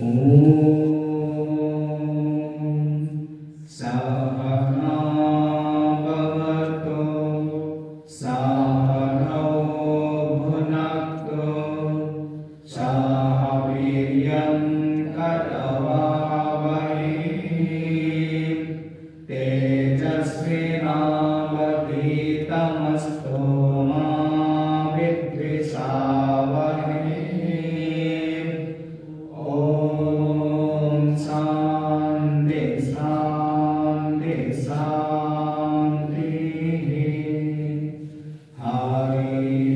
ॐ सह न भवतु सहो भुनक्तो सियं कथवा वै तेजस्वि मा वति तमस्तो मा विद्विषा शान्तिः हरि